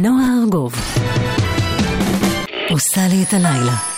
נועה ארגוב עושה לי את הלילה.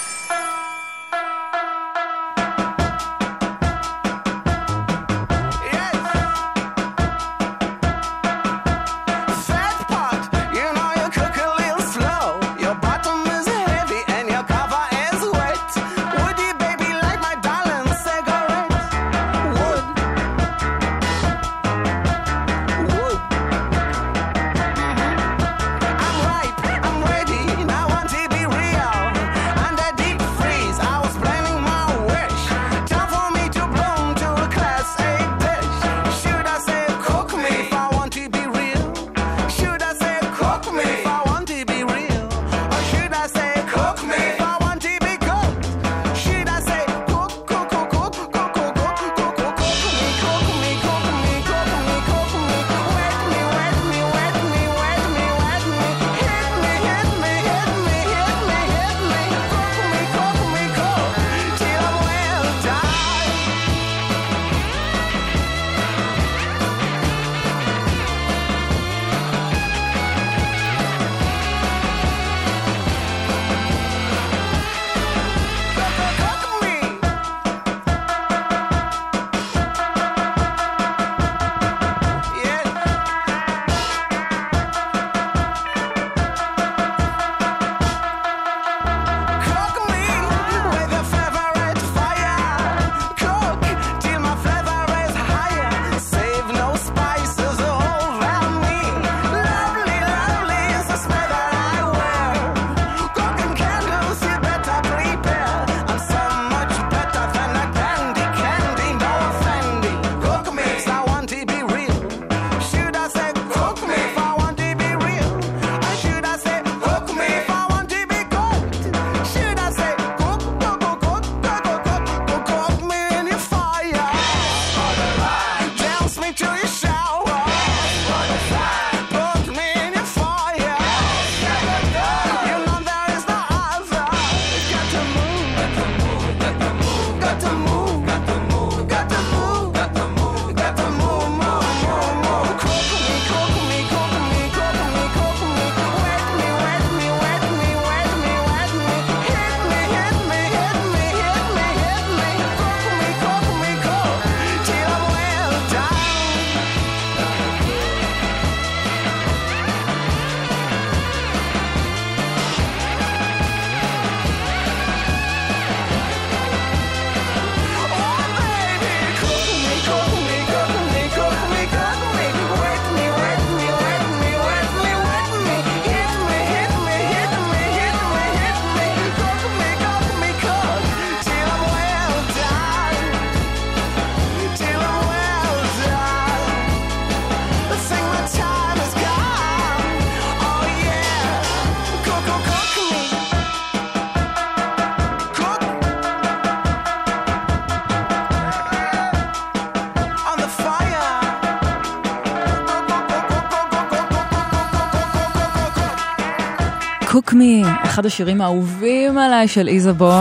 אחד השירים האהובים עליי של איזבו,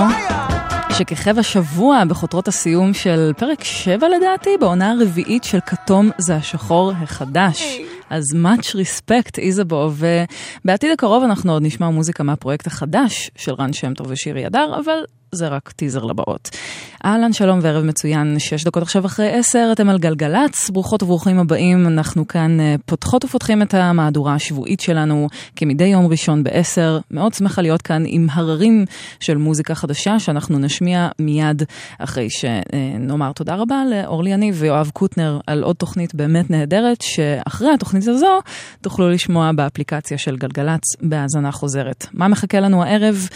שכיכב השבוע בחותרות הסיום של פרק 7 לדעתי, בעונה הרביעית של כתום זה השחור החדש. אז much respect איזבו, ובעתיד הקרוב אנחנו עוד נשמע מוזיקה מהפרויקט החדש של רן שם טוב ושירי הדר, אבל זה רק טיזר לבאות. אהלן, שלום וערב מצוין, שש דקות עכשיו אחרי עשר, אתם על גלגלצ, ברוכות וברוכים הבאים, אנחנו כאן אה, פותחות ופותחים את המהדורה השבועית שלנו כמדי יום ראשון בעשר. מאוד שמחה להיות כאן עם הררים של מוזיקה חדשה שאנחנו נשמיע מיד אחרי שנאמר תודה רבה לאורלי יניב ויואב קוטנר על עוד תוכנית באמת נהדרת, שאחרי התוכנית הזו תוכלו לשמוע באפליקציה של גלגלצ בהאזנה חוזרת. מה מחכה לנו הערב?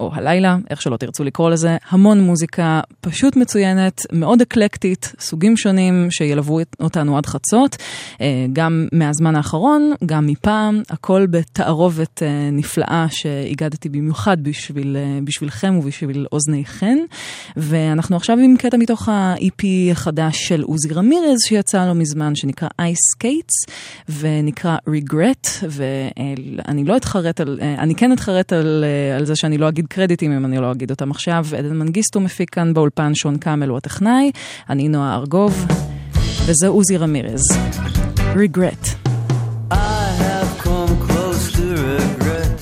או הלילה, איך שלא תרצו לקרוא לזה, המון מוזיקה פשוט מצוינת, מאוד אקלקטית, סוגים שונים שילוו אותנו עד חצות, אה, גם מהזמן האחרון, גם מפעם, הכל בתערובת אה, נפלאה שהגדתי במיוחד בשביל, אה, בשבילכם ובשביל אוזניכן. ואנחנו עכשיו עם קטע מתוך ה-EP החדש של עוזי רמירז שיצא לא מזמן, שנקרא Ice Skates, ונקרא Regret, ואני לא אתחרט על, אני כן אתחרט על, על זה שאני לא אגיד קרדיטים אם אני לא אגיד אותם עכשיו. עדן מנגיסטו מפיק כאן באולפן, שון קאמל הוא הטכנאי, אני נועה ארגוב, וזה עוזי רמירז. Regret. I have come close to regret,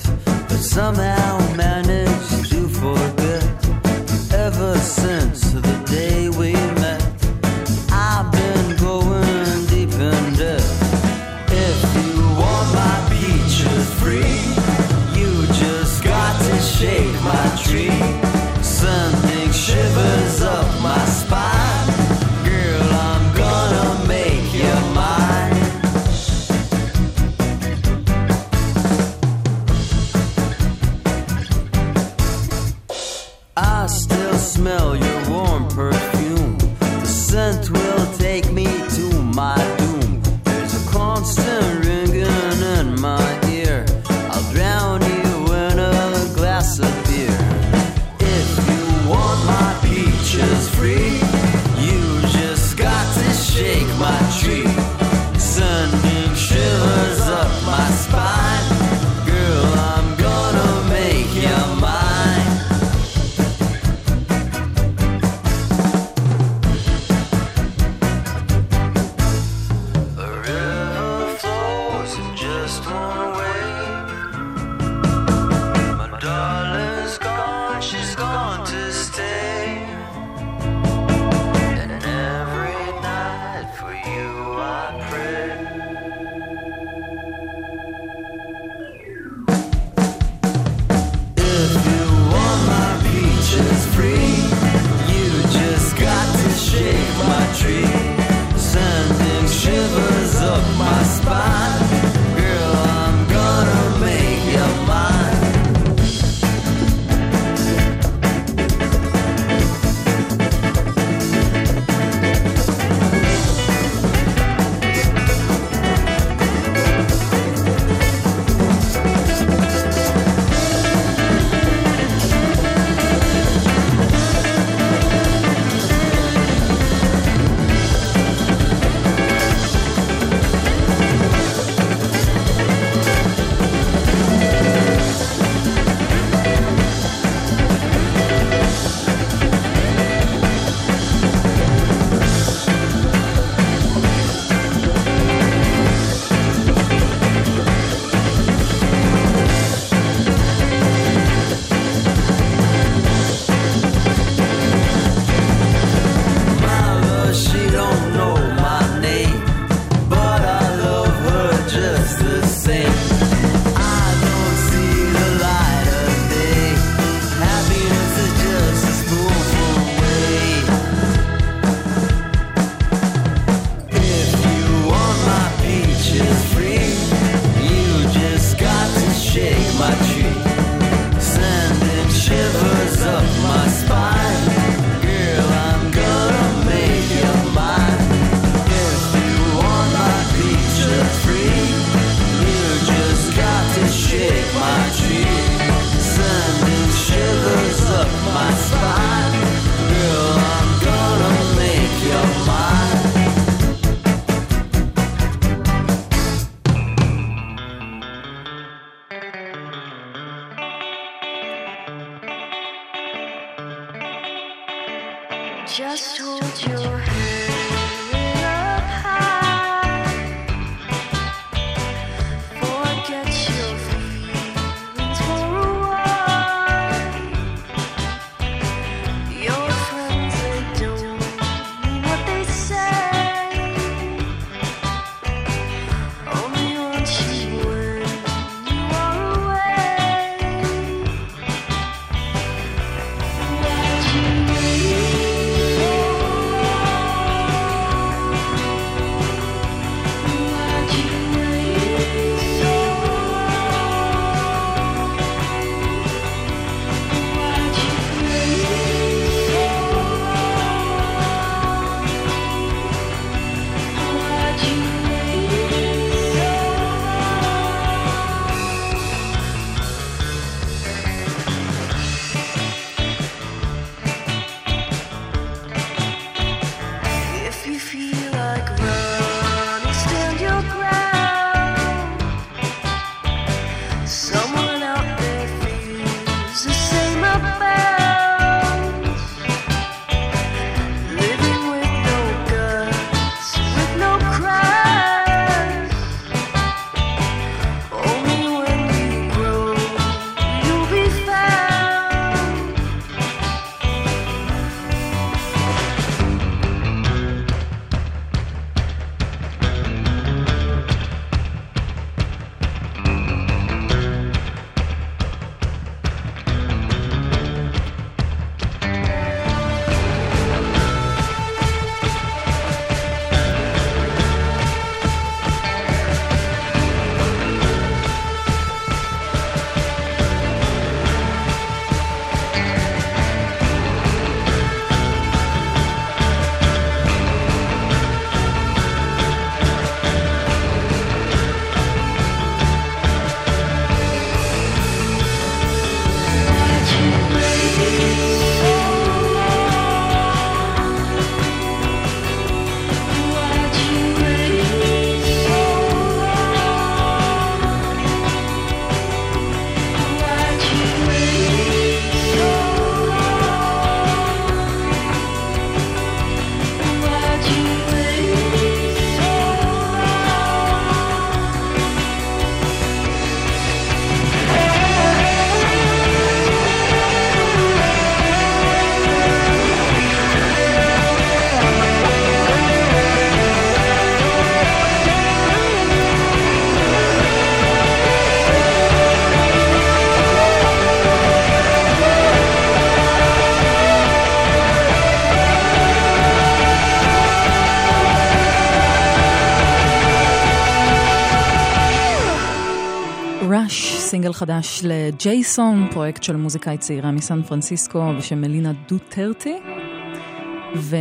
but somehow... smell. סינגל חדש לג'ייסון, פרויקט של מוזיקאית צעירה מסן פרנסיסקו בשם מלינה דוטרטי. ו...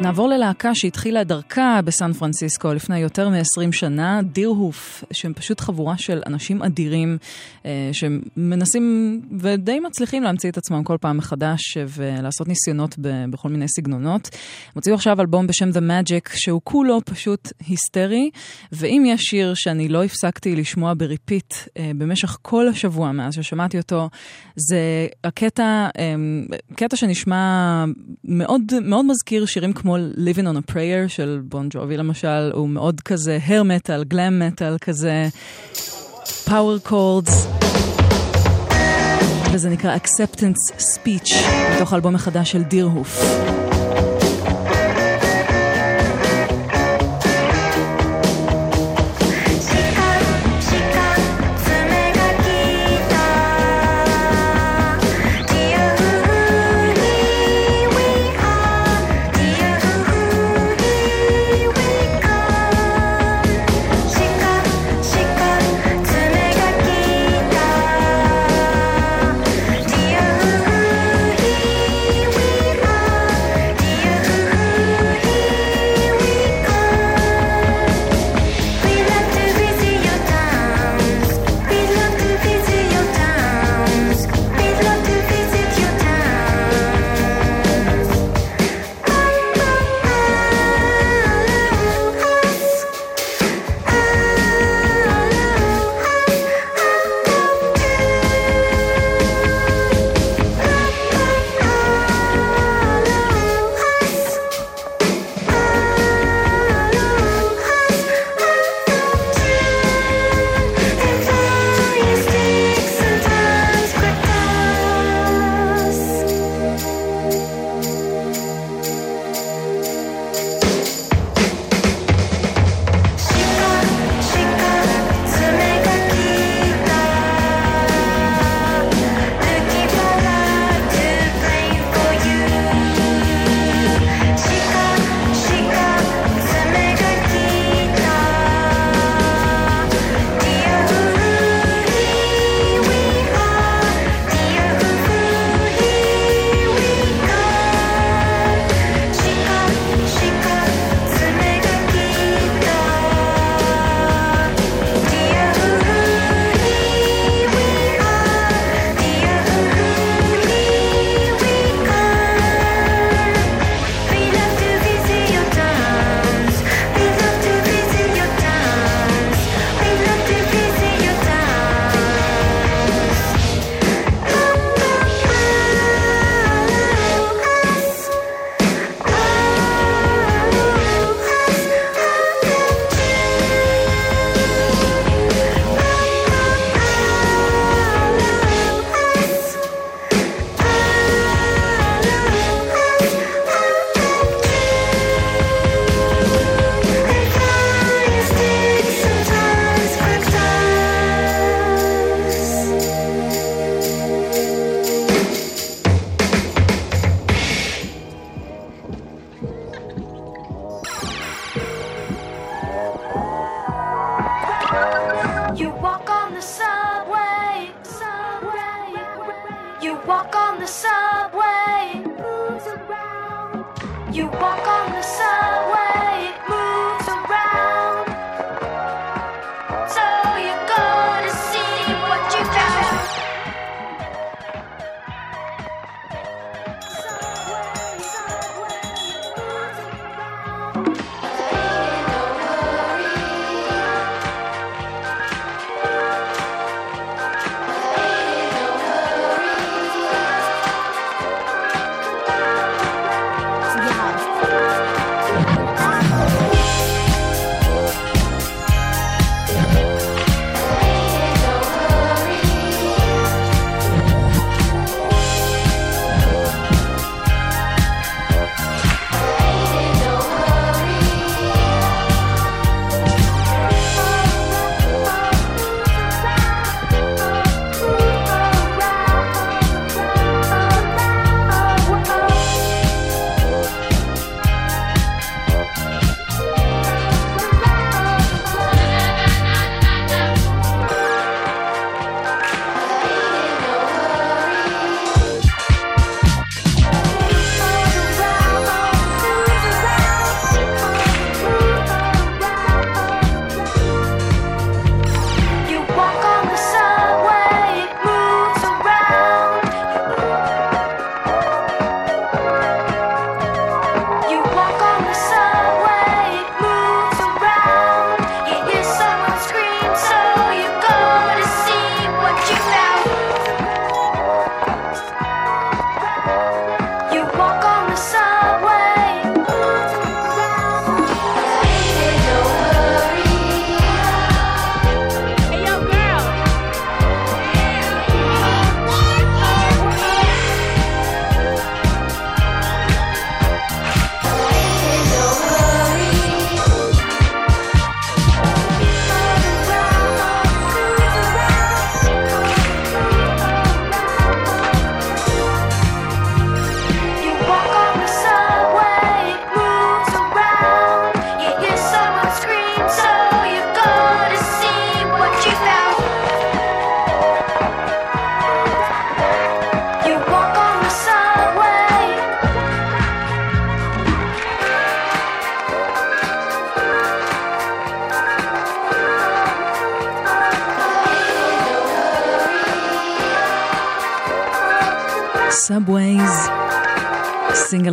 נעבור ללהקה שהתחילה דרכה בסן פרנסיסקו לפני יותר מ-20 שנה, דירהוף, שהם פשוט חבורה של אנשים אדירים אה, שמנסים ודי מצליחים להמציא את עצמם כל פעם מחדש ולעשות ניסיונות בכל מיני סגנונות. הם הוציאו עכשיו אלבום בשם The Magic שהוא כולו פשוט היסטרי, ואם יש שיר שאני לא הפסקתי לשמוע ב repeat אה, במשך כל השבוע מאז ששמעתי אותו, זה הקטע, אה, קטע שנשמע מאוד, מאוד מזכיר שירים כמו... כמו Living on a Prayer של בון ג'ובי למשל, הוא מאוד כזה hair metal, glam metal כזה, power chords. וזה נקרא Acceptance Speech, מתוך האלבום החדש של Deerhoof.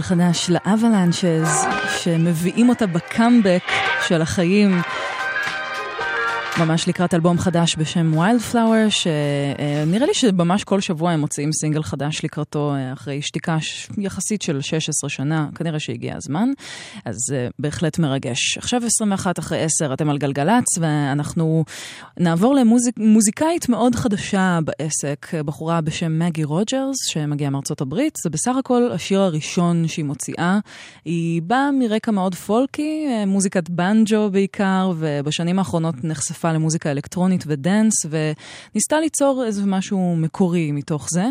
סינגל חדש ל Avalanches, שמביאים אותה בקאמבק של החיים. ממש לקראת אלבום חדש בשם Wildflower, שנראה לי שממש כל שבוע הם מוציאים סינגל חדש לקראתו אה, אחרי שתיקה יחסית של 16 שנה, כנראה שהגיע הזמן, אז אה, בהחלט מרגש. עכשיו 21 אחרי 10, אתם על גלגלצ, ואנחנו נעבור למוזיקאית מאוד חדשה בעסק, בחורה בשם מגי רוג'רס, שמגיעה מארצות הברית. זה בסך הכל השיר הראשון שהיא מוציאה. היא באה מרקע מאוד פולקי, אה, מוזיקת בנג'ו בעיקר, ובשנים האחרונות נחשפה שותפה למוזיקה אלקטרונית ודנס, וניסתה ליצור איזה משהו מקורי מתוך זה.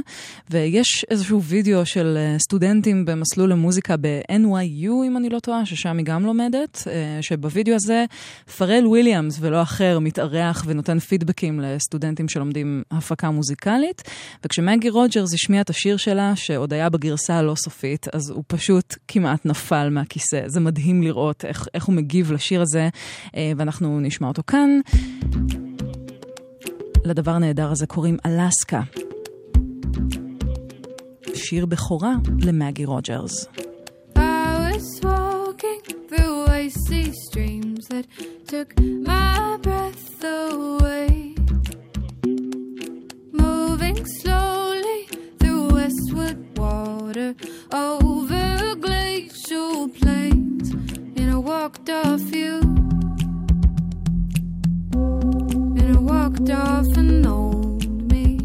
ויש איזשהו וידאו של אה, סטודנטים במסלול למוזיקה ב-NYU, אם אני לא טועה, ששם היא גם לומדת, אה, שבווידאו הזה פארל וויליאמס ולא אחר מתארח ונותן פידבקים לסטודנטים שלומדים הפקה מוזיקלית. וכשמגי רוג'רס השמיעה את השיר שלה, שעוד היה בגרסה הלא סופית, אז הוא פשוט כמעט נפל מהכיסא. זה מדהים לראות איך, איך הוא מגיב לשיר הזה, אה, ואנחנו נשמע אותו כאן. לדבר הנהדר הזה קוראים אלסקה. שיר בכורה למגי רוג'רס. over glacial plains, and I walked off you. Walked off and owned me.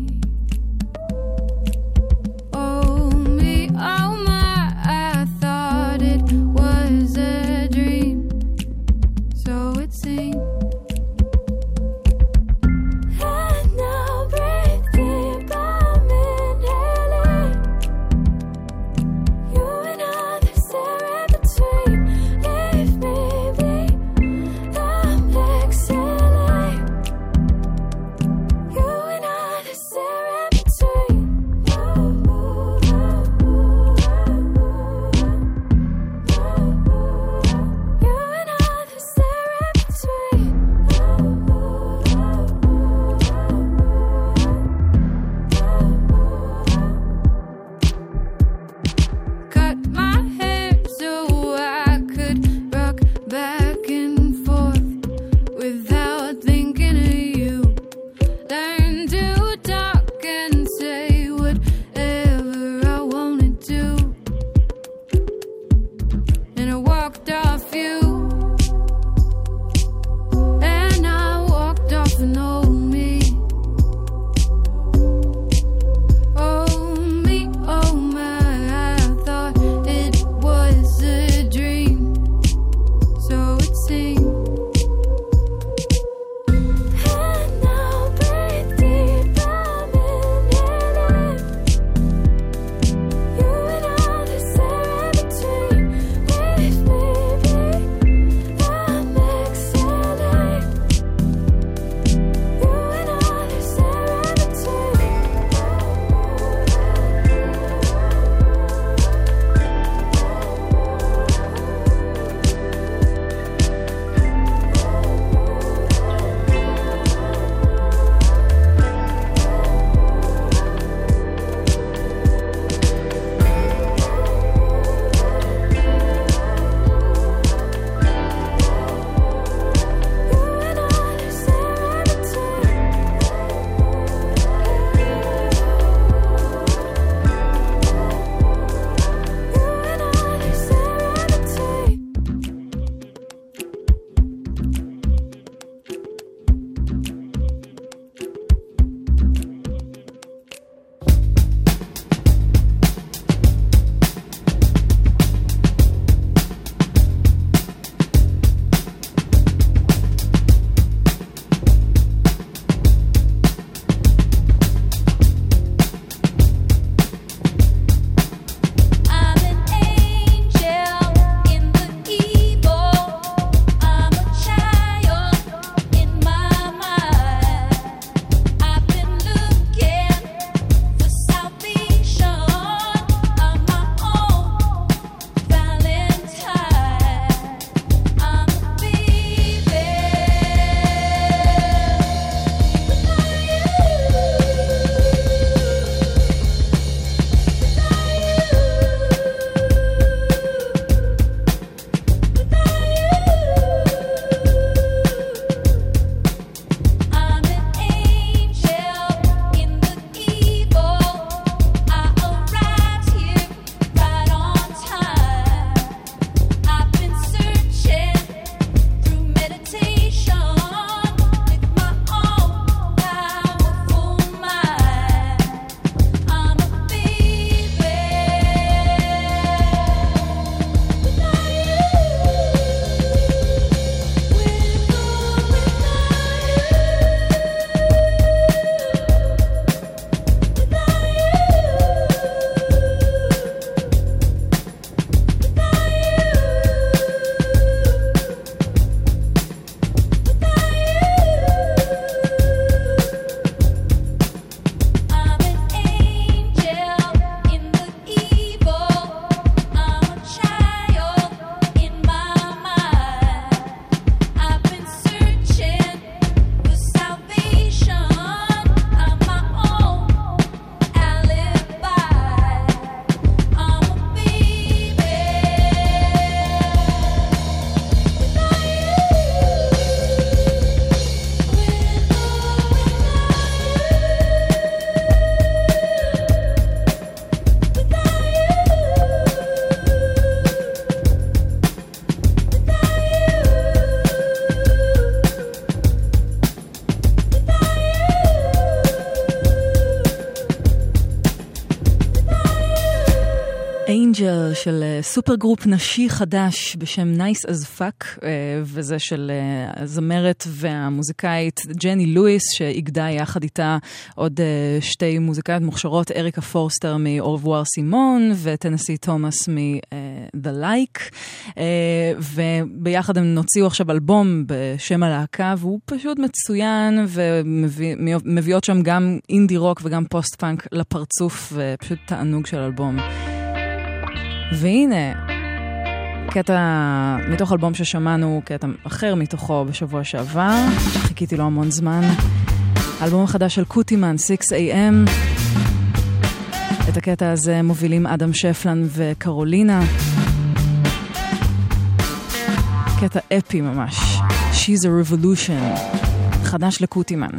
Oh, me, oh של supergroup נשי חדש בשם Nice as Fuck, וזה של הזמרת והמוזיקאית ג'ני לואיס, שאיגדה יחד איתה עוד שתי מוזיקאיות מוכשרות, אריקה פורסטר מ Au Revoir Simone וטנסי תומאס מ-The Like, וביחד הם הוציאו עכשיו אלבום בשם הלהקה, והוא פשוט מצוין, ומביאות שם גם אינדי רוק וגם פוסט פאנק לפרצוף, ופשוט תענוג של אלבום. והנה, קטע מתוך אלבום ששמענו, קטע אחר מתוכו בשבוע שעבר, חיכיתי לו המון זמן. האלבום החדש של קוטימן, 6AM. את הקטע הזה מובילים אדם שפלן וקרולינה. קטע אפי ממש. She's a Revolution. חדש לקוטימן.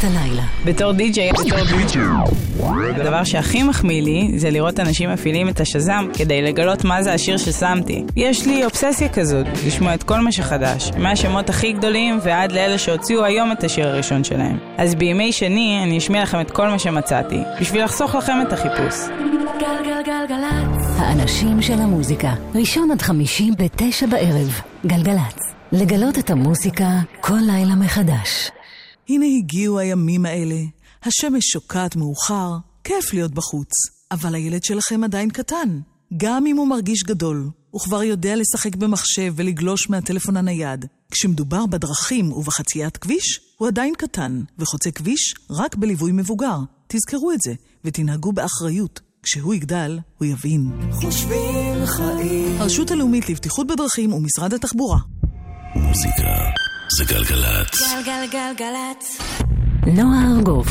את הלילה. בתור די-ג'יי, בתור די-ג'יי. הדבר שהכי מחמיא לי זה לראות אנשים מפעילים את השזם כדי לגלות מה זה השיר ששמתי. יש לי אובססיה כזאת, לשמוע את כל מה שחדש, מהשמות הכי גדולים ועד לאלה שהוציאו היום את השיר הראשון שלהם. אז בימי שני אני אשמיע לכם את כל מה שמצאתי, בשביל לחסוך לכם את החיפוש. גלגלגלגלצ. האנשים של המוזיקה, ראשון עד חמישי בתשע בערב, גלגלצ. לגלות את המוסיקה כל לילה מחדש. הנה הגיעו הימים האלה. השמש שוקעת מאוחר, כיף להיות בחוץ. אבל הילד שלכם עדיין קטן. גם אם הוא מרגיש גדול, הוא כבר יודע לשחק במחשב ולגלוש מהטלפון הנייד. כשמדובר בדרכים ובחציית כביש, הוא עדיין קטן, וחוצה כביש רק בליווי מבוגר. תזכרו את זה, ותנהגו באחריות. כשהוא יגדל, הוא יבין. חושבים חיים. הרשות הלאומית לבטיחות בדרכים ומשרד התחבורה. מוזיקה זה גלגלצ. גלגלגלגלצ. נועה ארגוב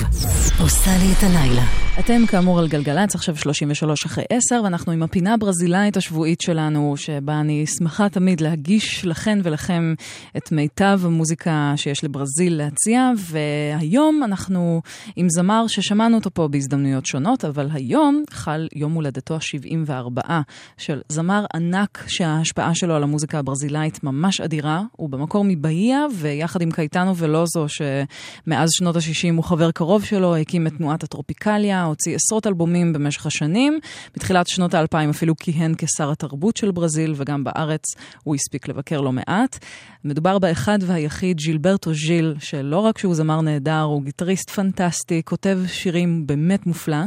עושה לי את הלילה. אתם כאמור על גלגלצ, עכשיו 33 אחרי 10, ואנחנו עם הפינה הברזילאית השבועית שלנו, שבה אני שמחה תמיד להגיש לכן ולכם את מיטב המוזיקה שיש לברזיל להציע, והיום אנחנו עם זמר ששמענו אותו פה בהזדמנויות שונות, אבל היום חל יום הולדתו ה-74 של זמר ענק שההשפעה שלו על המוזיקה הברזילאית ממש אדירה, הוא במקור מבאיה, ויחד עם קייטנו ולוזו, שמאז שנות ה-60 הוא חבר קרוב שלו, הקים את תנועת הטרופיקליה, הוציא עשרות אלבומים במשך השנים. בתחילת שנות האלפיים אפילו כיהן כשר התרבות של ברזיל, וגם בארץ הוא הספיק לבקר לא מעט. מדובר באחד והיחיד ז'ילברטו ז'יל, שלא רק שהוא זמר נהדר, הוא גיטריסט פנטסטי, כותב שירים באמת מופלא.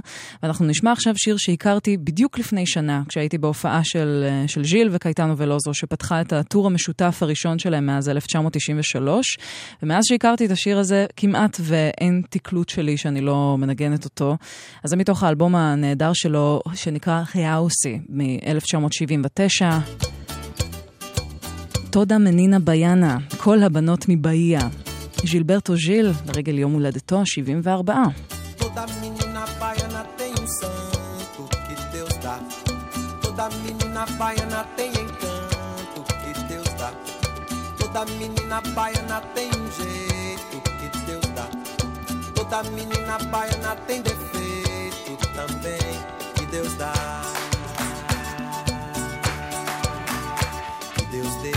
ואנחנו נשמע עכשיו שיר שהכרתי בדיוק לפני שנה, כשהייתי בהופעה של, של ז'יל וקייטנו ולוזו, שפתחה את הטור המשותף הראשון שלהם מאז 1993. ומאז שהכרתי את השיר הזה, כמעט ואין תקלוט שלי שאני לא מנגנת אותו. אז זה מתוך האלבום הנהדר שלו, שנקרא ריאוסי, מ-1979. תודה מנינה ביאנה, כל הבנות מבאיה. ז'ילברטו ז'יל, לרגל יום הולדתו ה-74. Toda menina baiana tem um santo que Deus dá. Toda menina baiana tem encanto que Deus dá. Toda menina baiana tem um jeito que Deus dá. Toda menina baiana tem defeito também que Deus dá. Que Deus dê.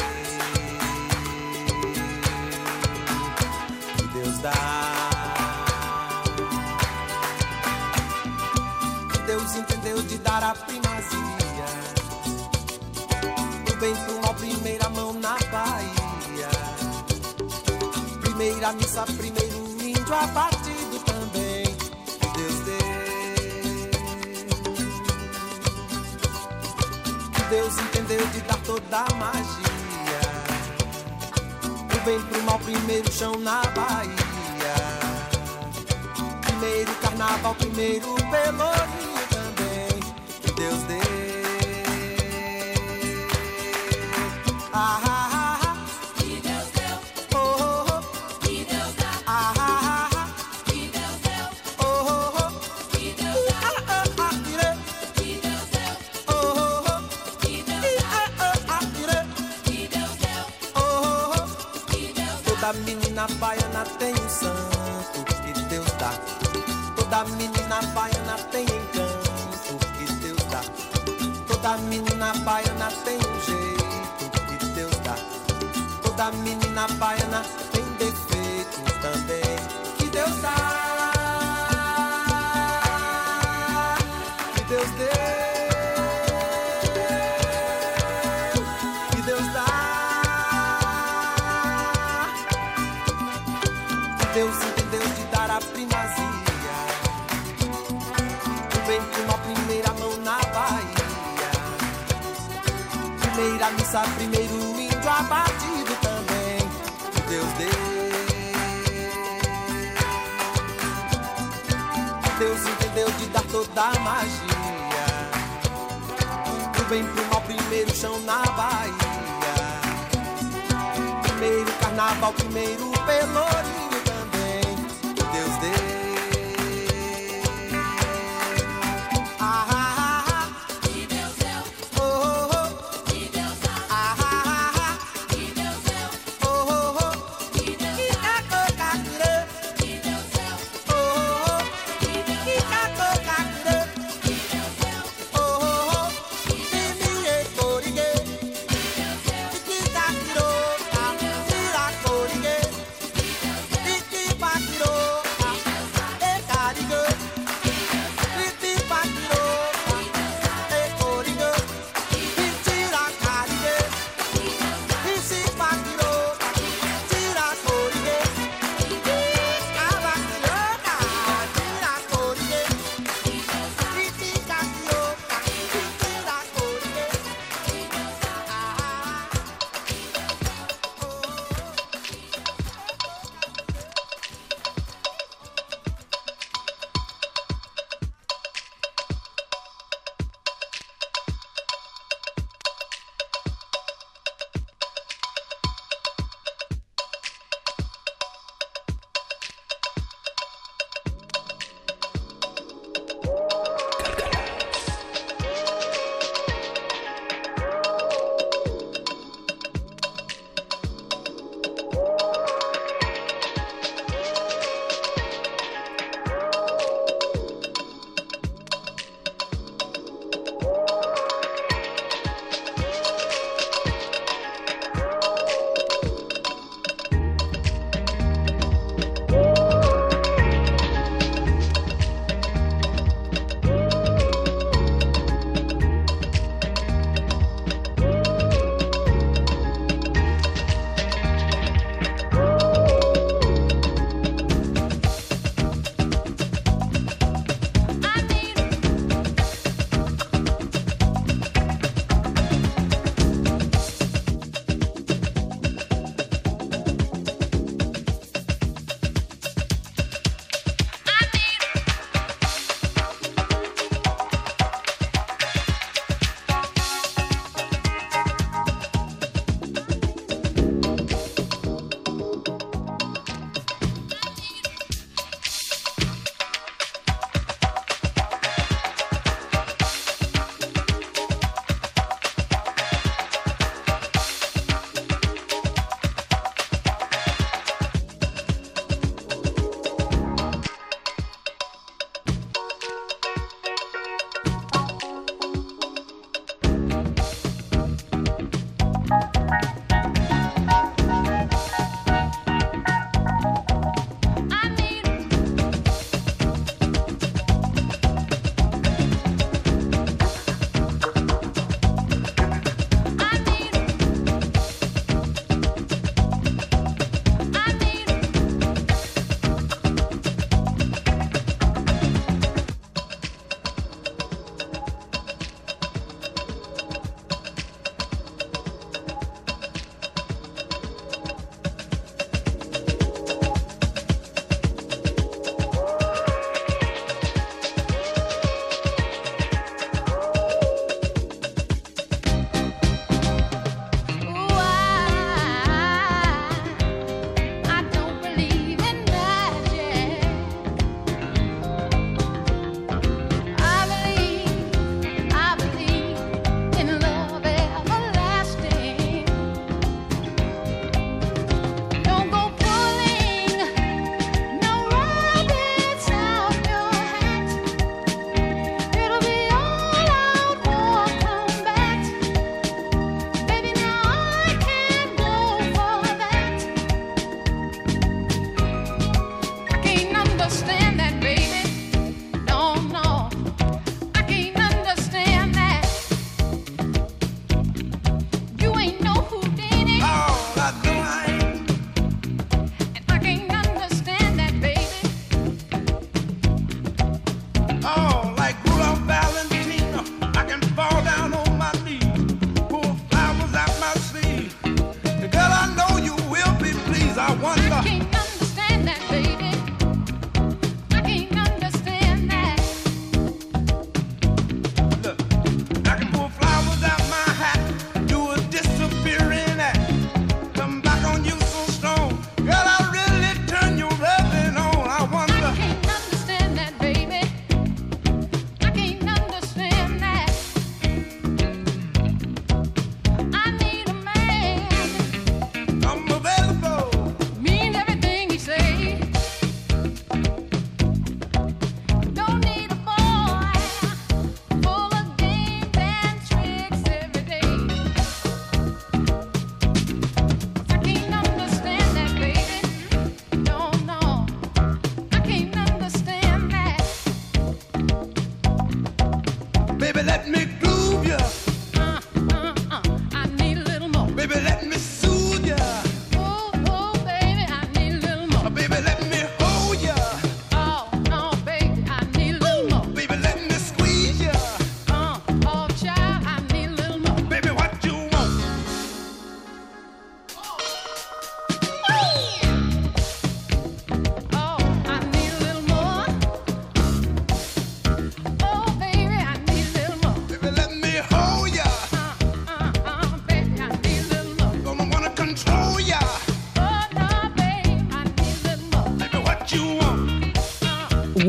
Que Deus dá. Que Deus entendeu de dar a primazia. Do bem pro mal, primeira mão na Bahia. Primeira missa, primeiro índio abatido Deus entendeu de dar toda a magia. Do bem pro mal, primeiro chão na Bahia. Primeiro carnaval, primeiro pelourinho também. Que Deus dê.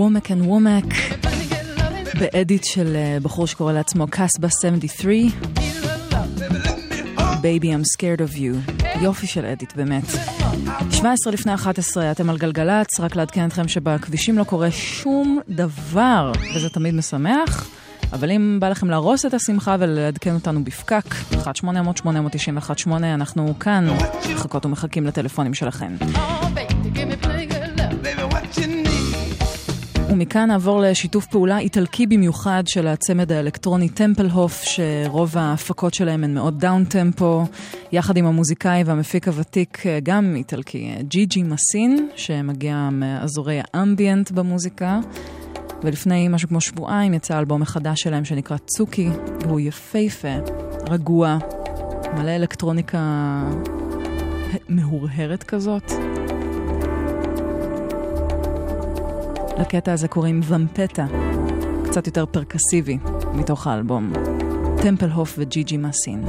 Womack and Womack ב edit של אה, בחור שקורא לעצמו Casbah 73 Baby I'm scared of you. יופי של edit באמת. 17 לפני 11 אתם על גלגלצ רק לעדכן אתכם שבכבישים לא קורה שום דבר וזה תמיד משמח אבל אם בא לכם להרוס את השמחה ולעדכן אותנו בפקק, 1-800-891-8, אנחנו כאן, מחכות ומחכים לטלפונים שלכם. ומכאן נעבור לשיתוף פעולה איטלקי במיוחד של הצמד האלקטרוני Tempelhof, שרוב ההפקות שלהם הן מאוד downtempo, יחד עם המוזיקאי והמפיק הוותיק, גם איטלקי, ג'יג'י מסין, שמגיע מאזורי ה ambient במוזיקה. ולפני משהו כמו שבועיים יצא אלבום חדש שלהם שנקרא Tsuki, והוא יפהפה, רגוע, מלא אלקטרוניקה מהורהרת כזאת. לקטע הזה קוראים ומפטה, קצת יותר פרקסיבי מתוך האלבום. טמפל הוף וג'י ג'י מסין.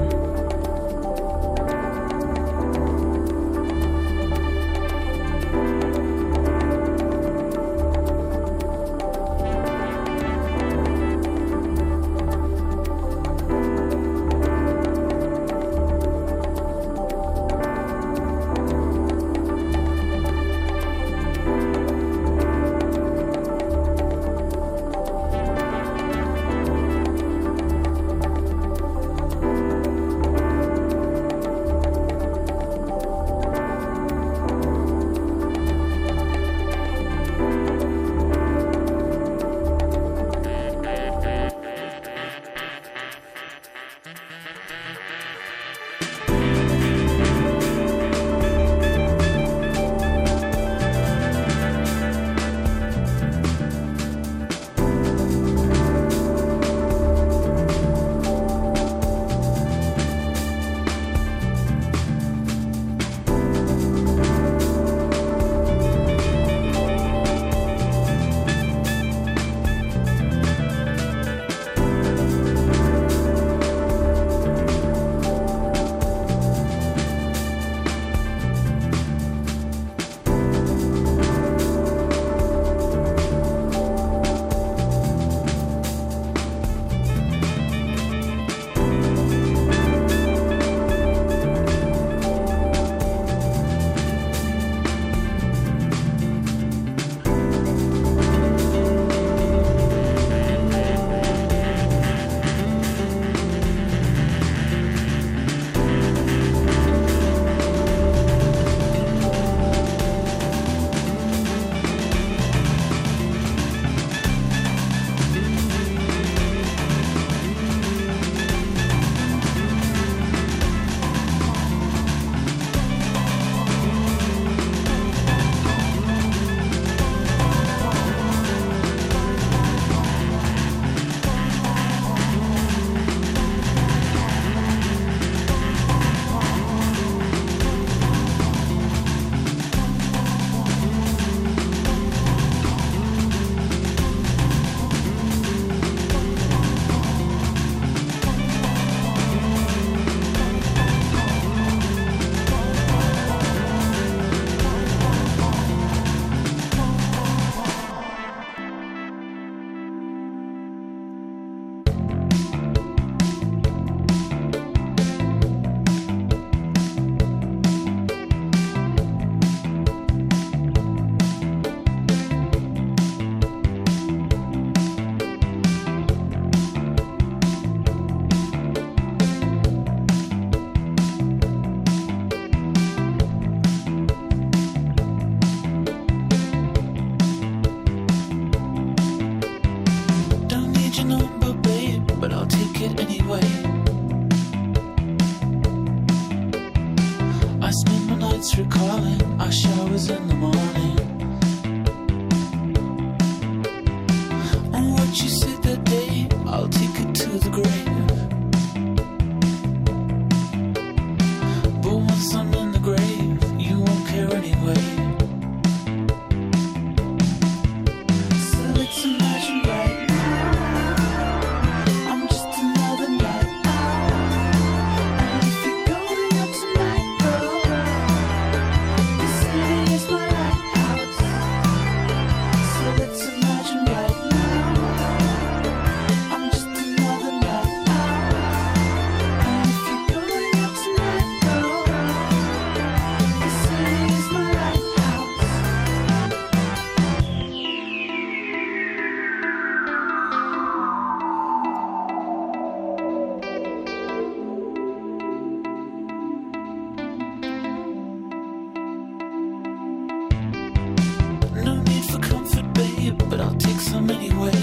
so many ways.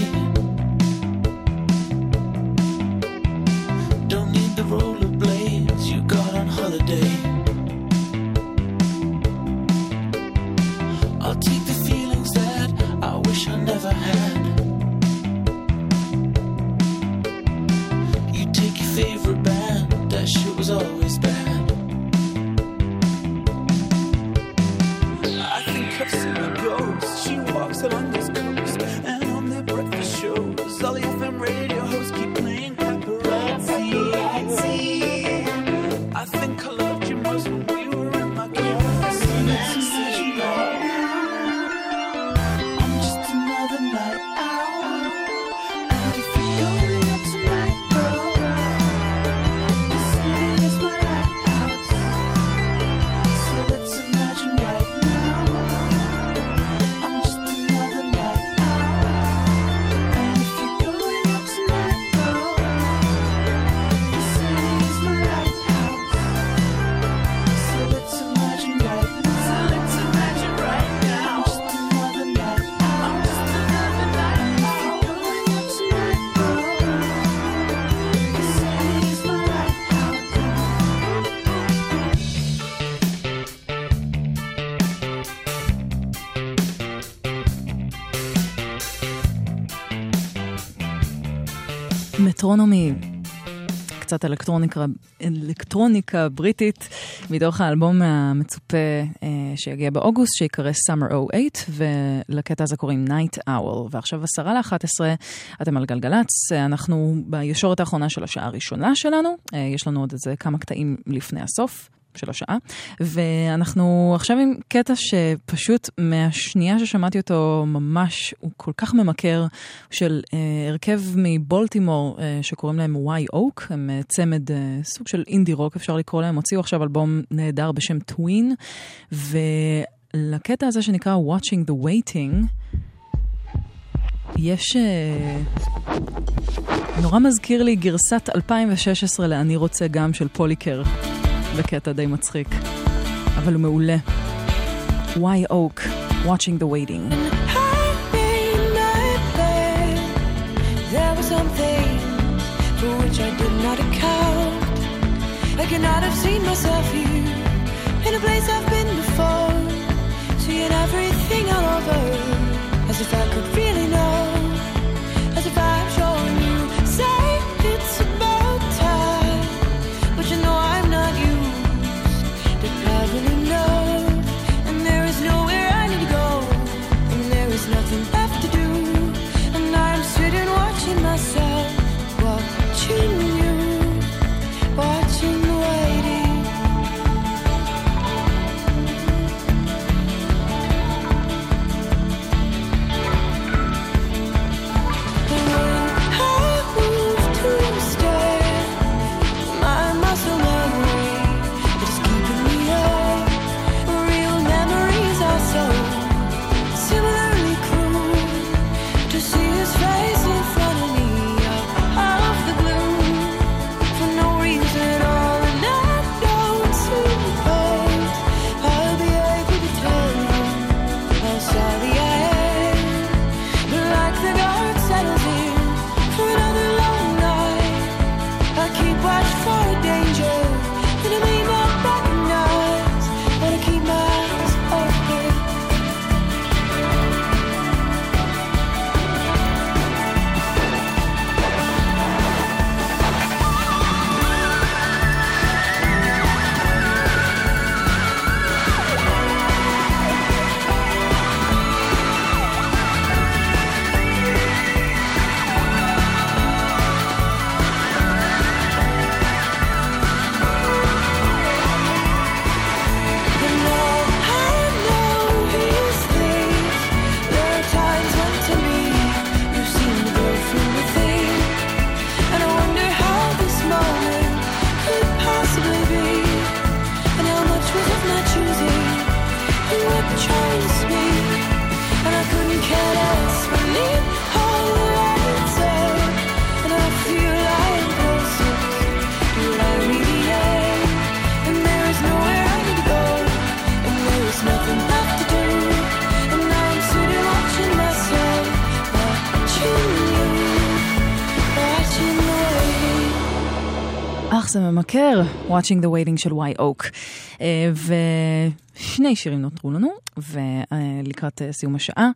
קצת אלקטרוניקה, אלקטרוניקה בריטית, מתוך האלבום המצופה אה, שיגיע באוגוסט, שיקרא Summer 08, ולקטע הזה קוראים Night Owl. ועכשיו עשרה לאחת עשרה, אתם על גלגלצ, אנחנו בישורת האחרונה של השעה הראשונה שלנו, אה, יש לנו עוד איזה כמה קטעים לפני הסוף. של השעה, ואנחנו עכשיו עם קטע שפשוט מהשנייה ששמעתי אותו ממש, הוא כל כך ממכר, של אה, הרכב מבולטימור אה, שקוראים להם וואי אוק, הם אה, צמד אה, סוג של אינדי רוק אפשר לקרוא להם, הוציאו עכשיו אלבום נהדר בשם טווין, ולקטע הזה שנקרא Watching the Waiting, יש... אה, נורא מזכיר לי גרסת 2016 ל"אני רוצה גם" של פוליקר. בקטע די מצחיק, אבל הוא מעולה. Why Oak, Watching the Waiting. I cannot have seen myself here in a place I've been before, seeing everything all over as if I could really know, Watching the Waiting של וואי אוק. אה, ושני שירים נותרו לנו, ולקראת אה, סיום השעה.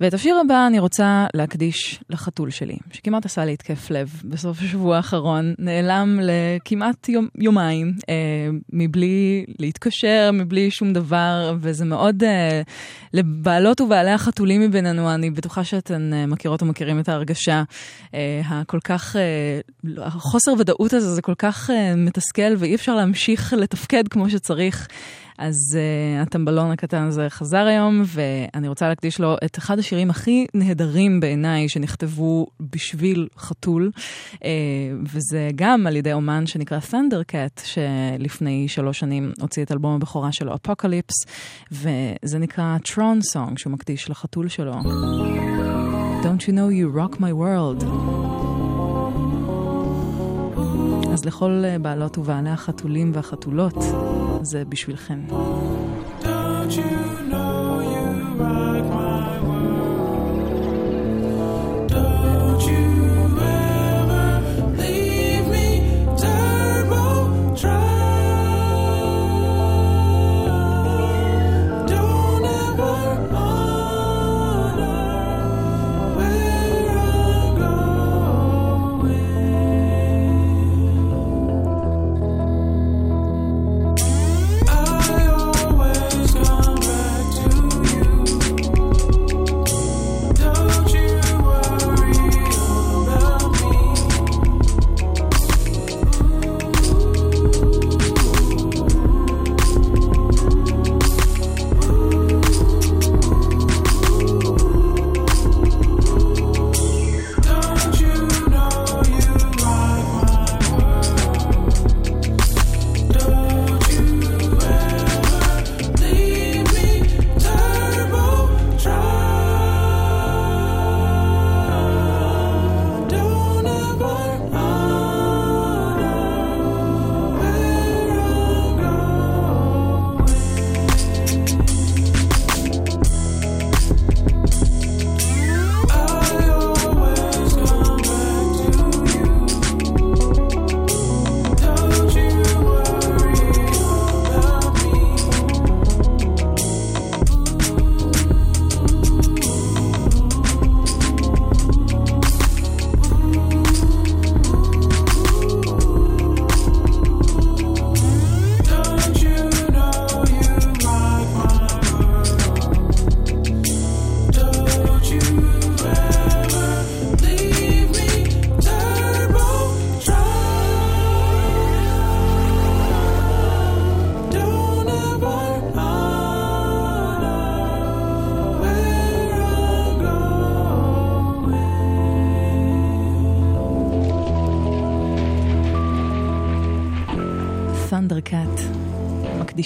ואת השיר הבא אני רוצה להקדיש לחתול שלי, שכמעט עשה לי התקף לב בסוף השבוע האחרון, נעלם לכמעט יום, יומיים, אה, מבלי להתקשר, מבלי שום דבר, וזה מאוד, אה, לבעלות ובעלי החתולים מבינינו, אני בטוחה שאתן אה, מכירות ומכירים את ההרגשה אה, הכל כך, אה, החוסר ודאות הזה, זה כל כך אה, מתסכל ואי אפשר להמשיך לתפקד כמו שצריך. אז uh, הטמבלון הקטן הזה חזר היום, ואני רוצה להקדיש לו את אחד השירים הכי נהדרים בעיניי שנכתבו בשביל חתול, uh, וזה גם על ידי אומן שנקרא Thundercat, שלפני שלוש שנים הוציא את אלבום הבכורה שלו, אפוקליפס, וזה נקרא Tron Song, שהוא מקדיש לחתול שלו. Don't you know you rock my world? אז לכל בעלות ובעלי החתולים והחתולות, זה בשבילכם. Don't you know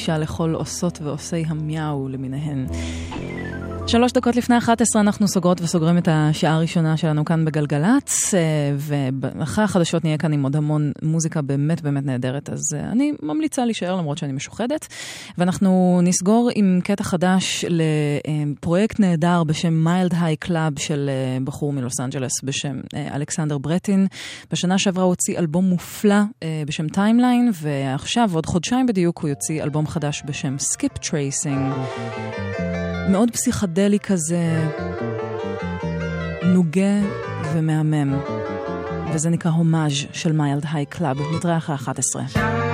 מקדישה לכל עושות ועושי המיהו למיניהן. שלוש דקות לפני 11 אנחנו סוגרות וסוגרים את השעה הראשונה שלנו כאן בגלגלצ, אה, ואחרי החדשות נהיה כאן עם עוד המון מוזיקה באמת באמת נהדרת, אז אה, אני ממליצה להישאר למרות שאני משוחדת. ואנחנו נסגור עם קטע חדש לפרויקט נהדר בשם Mild High Club של אה, בחור מלוס אנג'לס בשם אלכסנדר ברטין. בשנה שעברה הוא הוציא אלבום מופלא בשם Timeline, ועכשיו, עוד חודשיים בדיוק, הוא יוציא אלבום חדש בשם Skiptracing. מאוד פסיכדלי כזה, נוגה ומהמם. וזה נקרא הומאז' של Mild High Club. נתראה אחרי 11.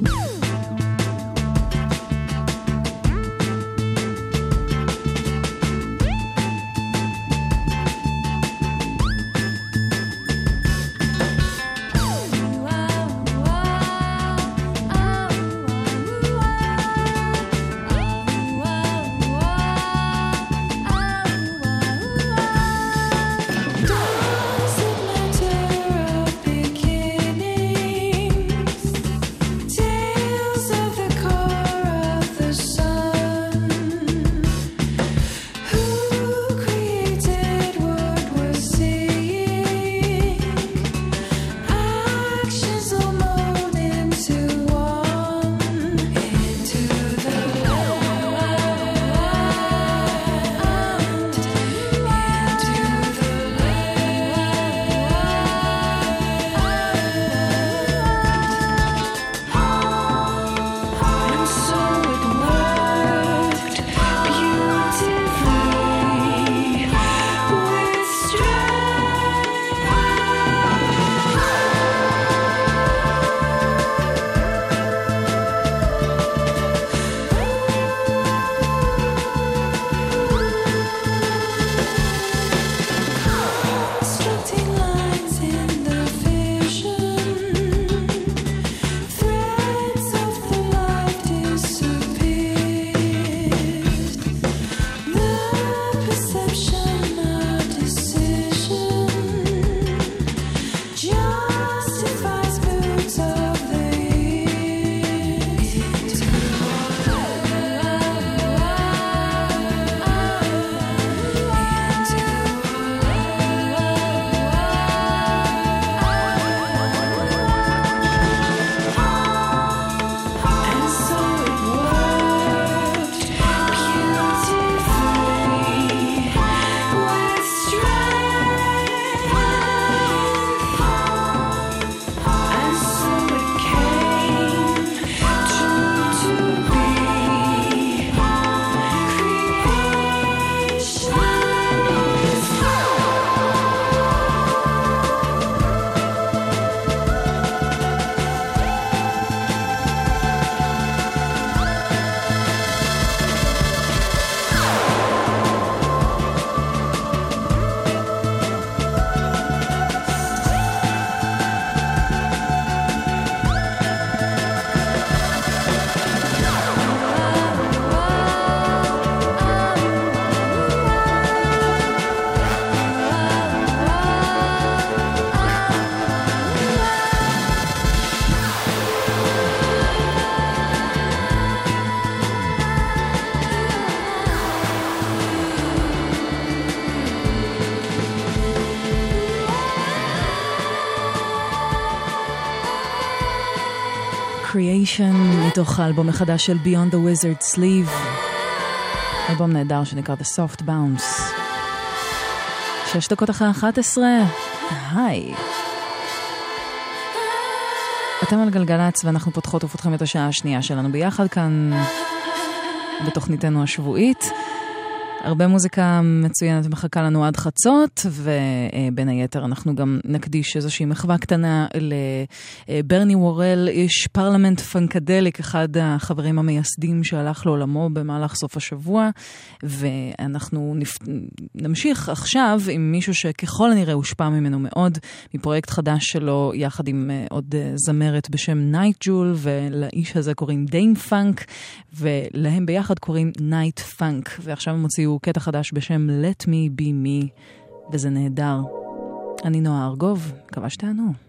Boom! מתוך האלבום החדש של Beyond the Wizard Sleeve. אלבום נהדר שנקרא The Soft Bounce. שש דקות אחרי 11, היי. אתם על גלגלצ ואנחנו פותחות ופותחים את השעה השנייה שלנו ביחד כאן בתוכניתנו השבועית. הרבה מוזיקה מצוינת מחכה לנו עד חצות, ובין היתר אנחנו גם נקדיש איזושהי מחווה קטנה לברני וורל, איש פרלמנט פנקדליק, אחד החברים המייסדים שהלך לעולמו במהלך סוף השבוע, ואנחנו נפ... נמשיך עכשיו עם מישהו שככל הנראה הושפע ממנו מאוד, מפרויקט חדש שלו, יחד עם אה, עוד אה, זמרת בשם נייט ג'ואל, ולאיש הזה קוראים דאם פאנק, ולהם ביחד קוראים נייט פאנק, ועכשיו הם הוציאו הוציאו קטע חדש בשם Let Me Be Me, וזה נהדר. אני נועה ארגוב, מקווה שתענו.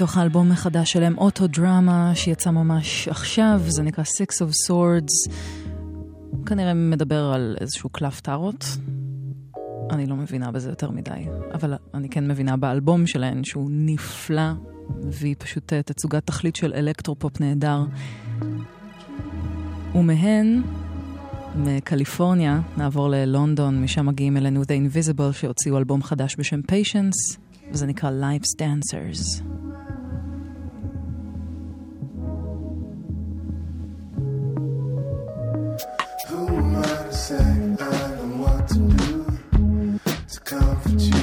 מתוך האלבום החדש שלהם, אוטו דרמה, שיצא ממש עכשיו, זה נקרא Six of Swords. כנראה מדבר על איזשהו קלף טארות. אני לא מבינה בזה יותר מדי, אבל אני כן מבינה באלבום שלהן שהוא נפלא, והיא פשוט אה, תצוגת תכלית של אלקטרופופ נהדר. ומהן, מקליפורניה, נעבור ללונדון, משם מגיעים אלינו The Invisible, שהוציאו אלבום חדש בשם Patience. וזה נקרא Life's Dancers. Say I know what to do to comfort you?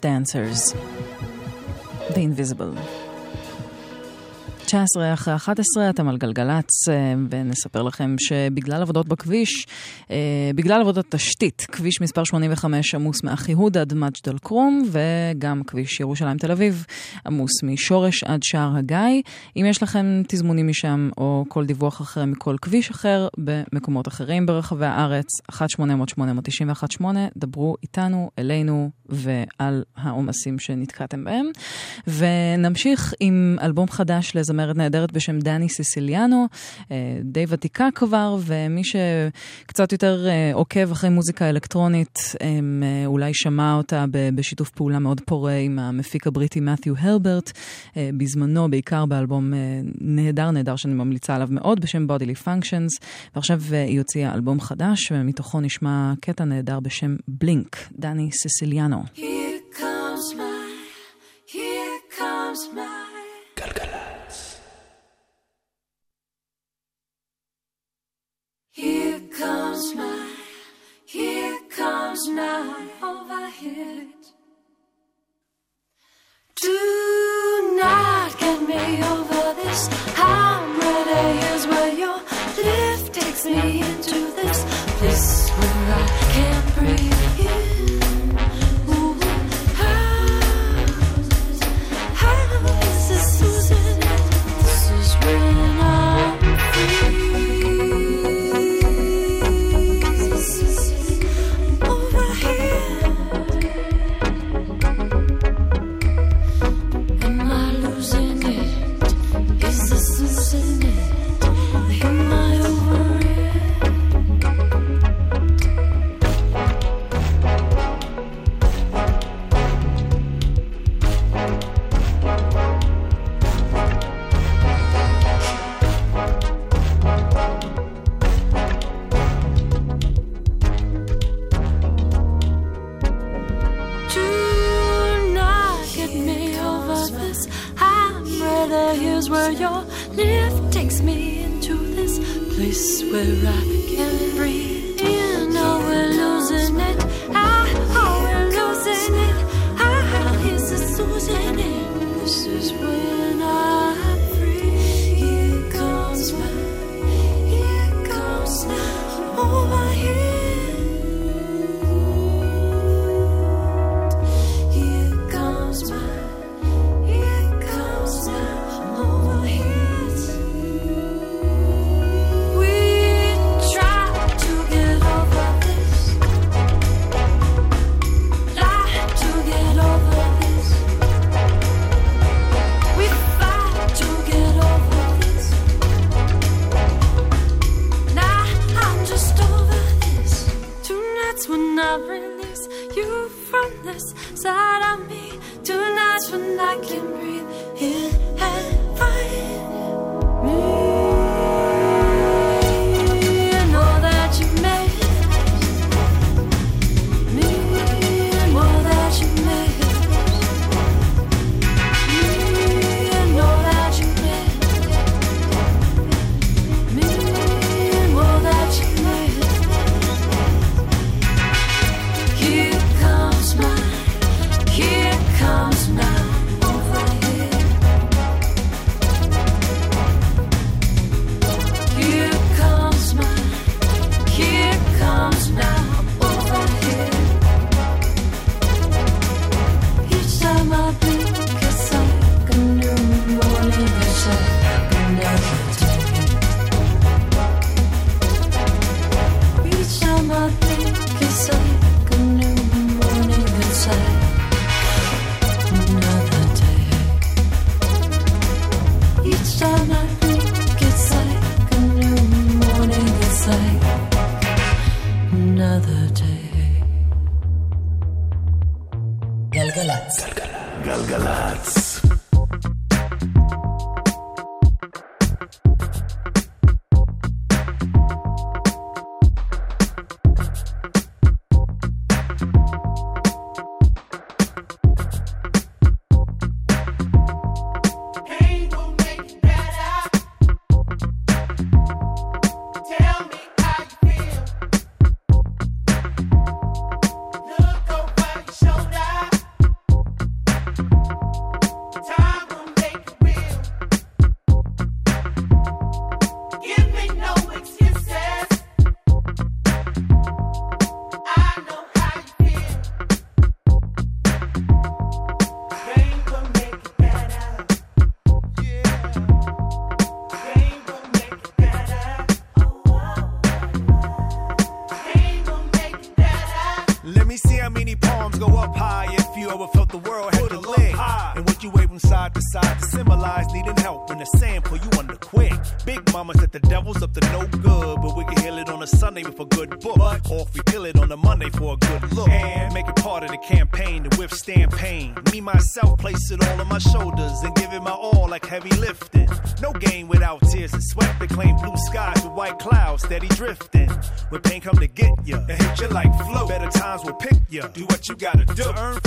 Life's Dancers, The Invisible. 19 אחרי 11, אתם על גלגלצ, אה, ונספר לכם שבגלל עבודות בכביש, אה, בגלל עבודות תשתית, כביש מספר 85 עמוס מאחיהוד עד מג'דל כרום, וגם כביש ירושלים תל אביב עמוס משורש עד שער הגיא. אם יש לכם תזמונים משם, או כל דיווח אחר מכל כביש אחר, במקומות אחרים ברחבי הארץ, 1-800-891-8, דברו איתנו, אלינו, ועל העומסים שנתקעתם בהם. ונמשיך עם אלבום חדש לזמר. זמרת נהדרת בשם דני סיסיליאנו, אה, די ותיקה כבר, ומי שקצת יותר אה, עוקב אחרי מוזיקה אלקטרונית, אה, אולי שמע אותה בשיתוף פעולה מאוד פורה עם המפיק הבריטי מת'יו הרברט, בזמנו, בעיקר באלבום נהדר נהדר שאני ממליצה עליו מאוד, בשם Bodily Functions, ועכשיו היא הוציאה אלבום חדש, ומתוכו נשמע קטע נהדר בשם בלינק, דני סיסיליאנו. Here comes my, here comes my... גלגלה. Here comes my, here comes now overhead. Do me drifting. When pain come to get ya, it hit you like flow. Better times will pick ya. Do what you gotta do. To earn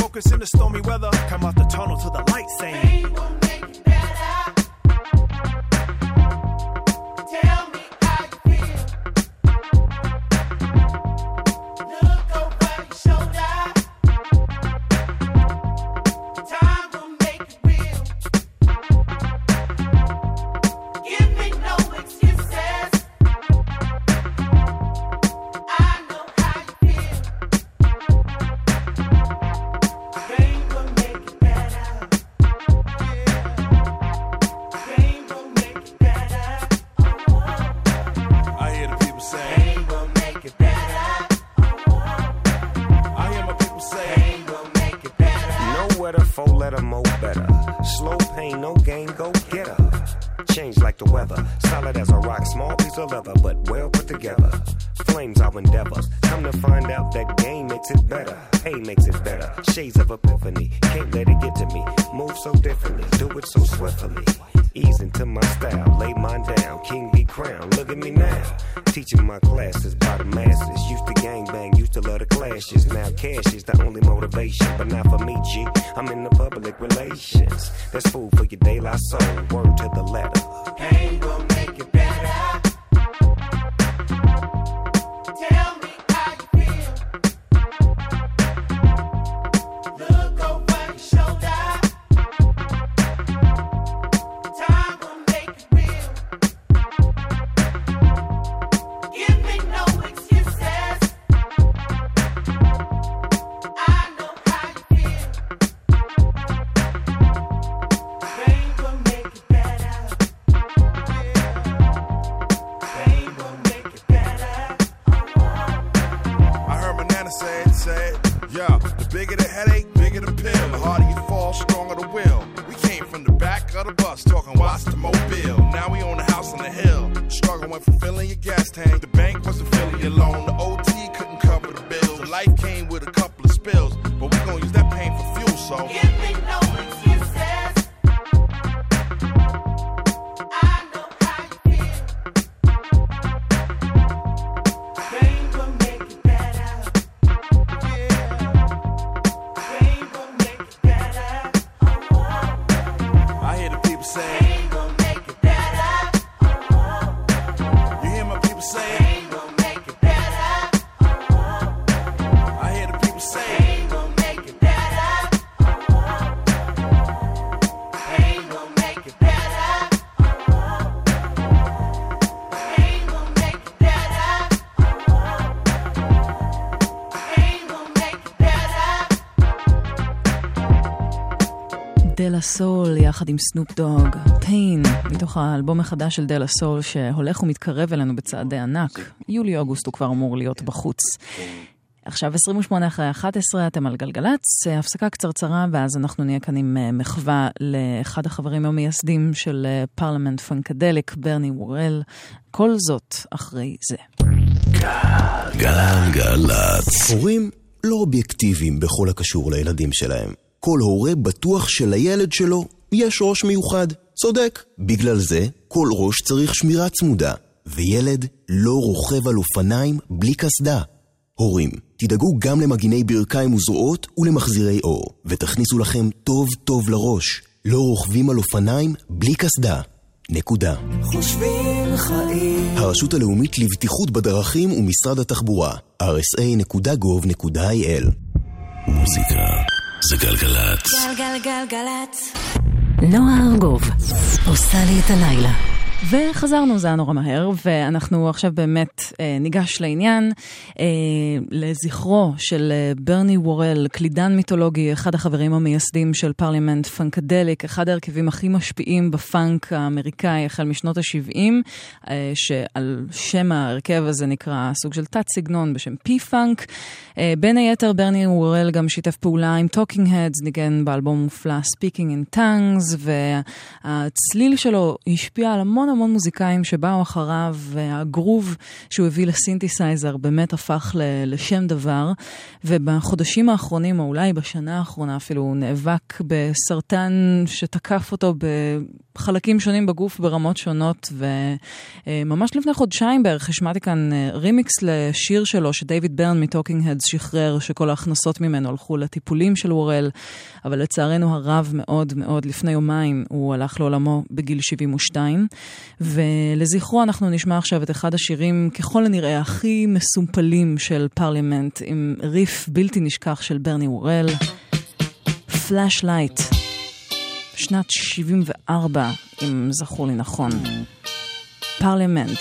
סול יחד עם סנופ דוג, Pain, מתוך האלבום החדש של דלה סול שהולך ומתקרב אלינו בצעדי ענק. יולי-אוגוסט הוא כבר אמור להיות בחוץ. עכשיו 28 אחרי 11, אתם על גלגלצ, הפסקה קצרצרה ואז אנחנו נהיה כאן עם אה, מחווה לאחד החברים המייסדים של אה, פרלמנט פנקדליק, ברני וורל. כל זאת אחרי זה. גלגלצ. הורים לא אובייקטיביים בכל הקשור לילדים שלהם. כל הורה בטוח שלילד שלו יש ראש מיוחד. צודק. בגלל זה, כל ראש צריך שמירה צמודה, וילד לא רוכב על אופניים בלי קסדה. הורים, תדאגו גם למגיני ברכיים וזרועות ולמחזירי אור, ותכניסו לכם טוב טוב לראש. לא רוכבים על אופניים בלי קסדה. נקודה. חושבים חיים. הרשות הלאומית לבטיחות בדרכים ומשרד התחבורה, rsa.gov.il מוזיקה זה גלגלצ. גלגלגלגלצ. נועה ארגוב עושה לי את הלילה. וחזרנו, זה היה נורא מהר, ואנחנו עכשיו באמת אה, ניגש לעניין, אה, לזכרו של אה, ברני וורל, קלידן מיתולוגי, אחד החברים המייסדים של פרלמנט פנקדליק, אחד ההרכבים הכי משפיעים בפאנק האמריקאי החל משנות ה-70, אה, שעל שם ההרכב הזה נקרא סוג של תת-סגנון בשם P-Funk. אה, בין היתר, ברני וורל גם שיתף פעולה עם טוקינג הדס, ניגן באלבום מופלא Speaking in Tongues, והצליל שלו השפיע על המון המון מוזיקאים שבאו אחריו, והגרוב שהוא הביא לסינתסייזר באמת הפך לשם דבר. ובחודשים האחרונים, או אולי בשנה האחרונה אפילו, הוא נאבק בסרטן שתקף אותו בחלקים שונים בגוף ברמות שונות, וממש לפני חודשיים בערך השמעתי כאן רימיקס לשיר שלו שדייוויד ברן מטוקינג הדס שחרר, שכל ההכנסות ממנו הלכו לטיפולים של וורל, אבל לצערנו הרב מאוד מאוד, לפני יומיים הוא הלך לעולמו בגיל 72, ולזכרו אנחנו נשמע עכשיו את אחד השירים ככל הנראה הכי מסומפלים של פרלימנט, עם ריף בלתי נשכח של ברני וורל, פלאש לייט, שנת 74, אם זכור לי נכון. פרלימנט.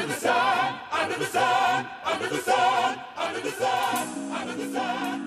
under the sun, under the sun, under the sun, under the sun, under the sun.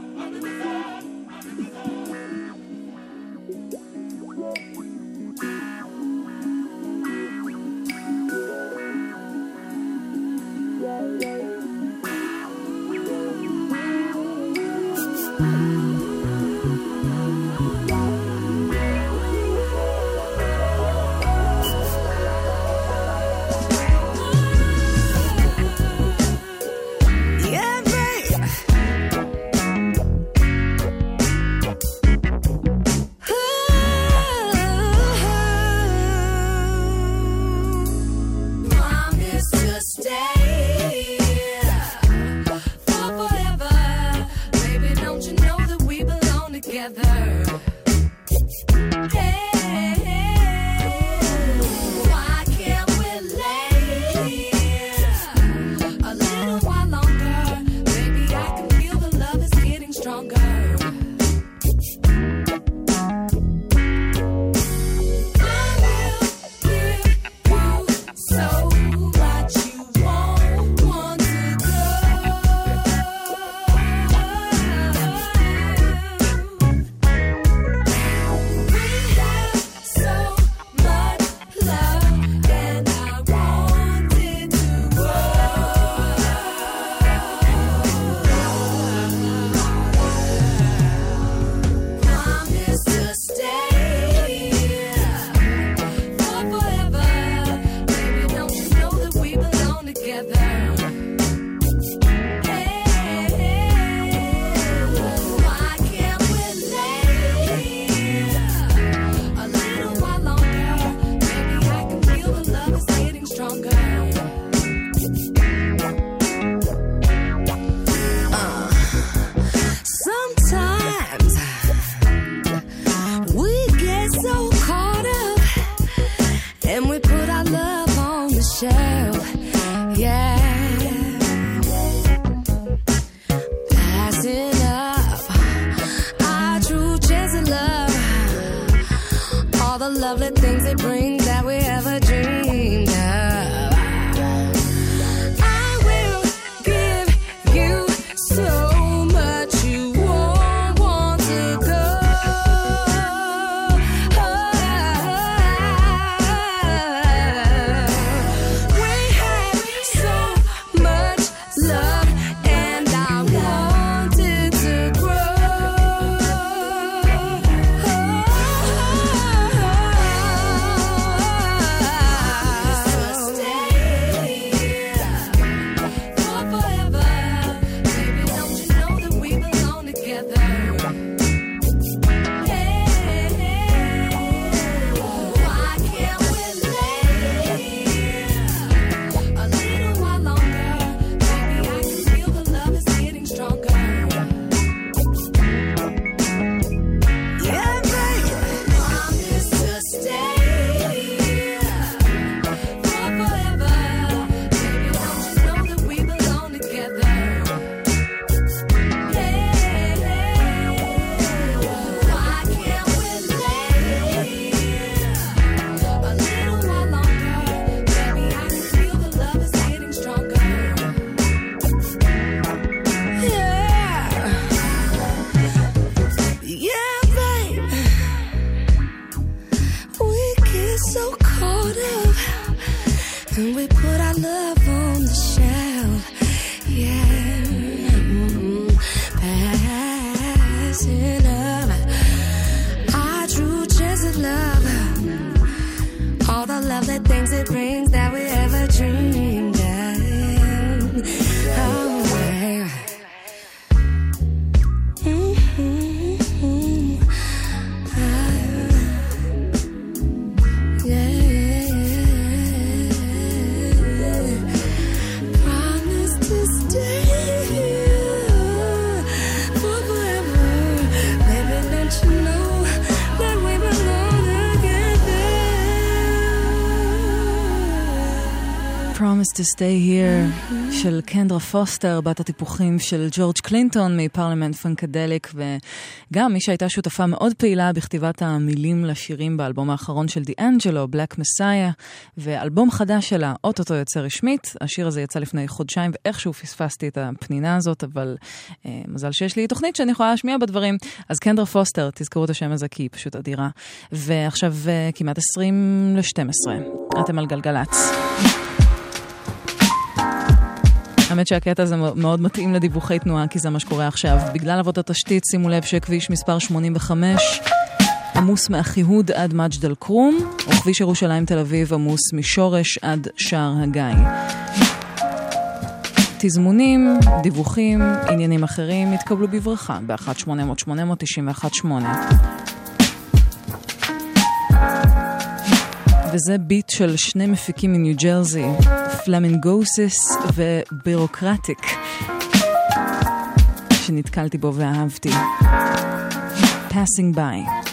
To stay here של קנדרה פוסטר, בת הטיפוחים של ג'ורג' קלינטון מפרלמנט פנקדליק, וגם מי שהייתה שותפה מאוד פעילה בכתיבת המילים לשירים באלבום האחרון של דיאנג'לו, Black Messiah, ואלבום חדש שלה, אוטוטו יוצא רשמית. השיר הזה יצא לפני חודשיים, ואיכשהו פספסתי את הפנינה הזאת, אבל אה, מזל שיש לי תוכנית שאני יכולה להשמיע בה דברים. אז קנדרה פוסטר, תזכרו את השם הזה כי היא פשוט אדירה. ועכשיו אה, כמעט 20 ל-12, אתם על גלגלצ. האמת שהקטע הזה מאוד מתאים לדיווחי תנועה, כי זה מה שקורה עכשיו. בגלל עבודת תשתית, שימו לב שכביש מספר 85 עמוס מאחיהוד עד מג'ד אל-כרום, או כביש ירושלים תל אביב עמוס משורש עד שער הגיא. תזמונים, דיווחים, עניינים אחרים יתקבלו בברכה ב-1-800-891-8. וזה ביט של שני מפיקים מניו ג'רזי, פלמינגוסיס ובירוקרטיק, שנתקלתי בו ואהבתי. Passing by.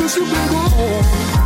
se superou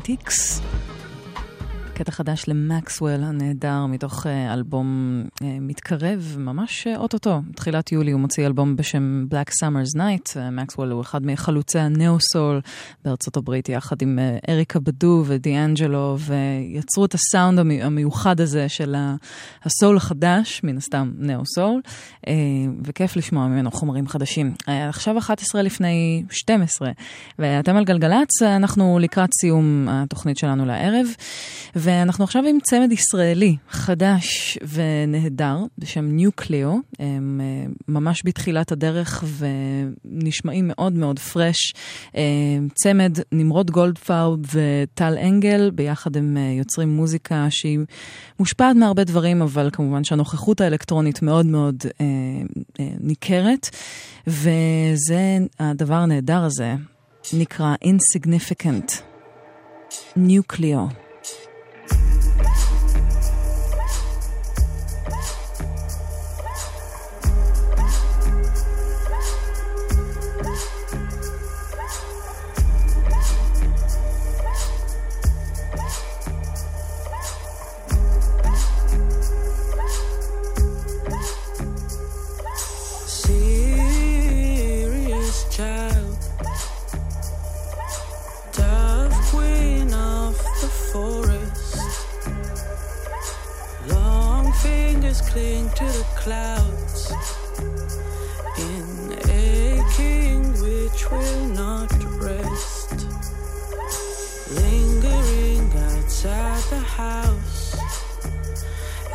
1990X. קטע חדש למקסוול הנהדר מתוך אה, אלבום אה, מתקרב, ממש אה, אוטוטו. תחילת יולי הוא מוציא אלבום בשם Black Summer's Night. מקסוול הוא אחד מחלוצי הנאו-סול בארצות הברית, יחד עם אריקה בדו ודיאנג'לו, ויצרו את הסאונד המיוחד הזה של הסול החדש, מן הסתם נאו-סול, וכיף לשמוע ממנו חומרים חדשים. עכשיו 11 לפני 12, ואתם על גלגלצ, אנחנו לקראת סיום התוכנית שלנו לערב. ואנחנו עכשיו עם צמד ישראלי חדש ונהדר בשם ניוקליאו, הם אה, ממש בתחילת הדרך ונשמעים מאוד מאוד פרש. אה, צמד נמרוד גולדפאוב וטל אנגל, ביחד הם אה, יוצרים מוזיקה שהיא מושפעת מהרבה דברים, אבל כמובן שהנוכחות האלקטרונית מאוד מאוד ניכרת, וזה הדבר הנהדר הזה, נקרא Insignificant. ניוקליאו. always cling to the clouds. In aching which will not rest. Lingering outside the house.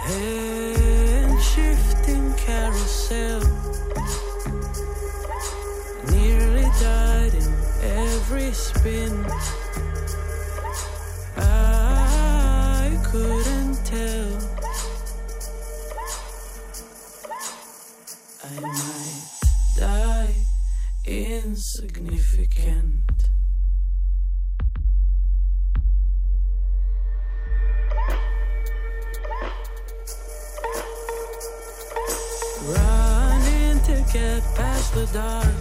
And shifting carousel. Nearly died in every spin. might die insignificant. Running to get past the dark.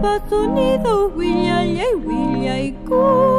Estados Unidos, Willa y Willa y Cuba.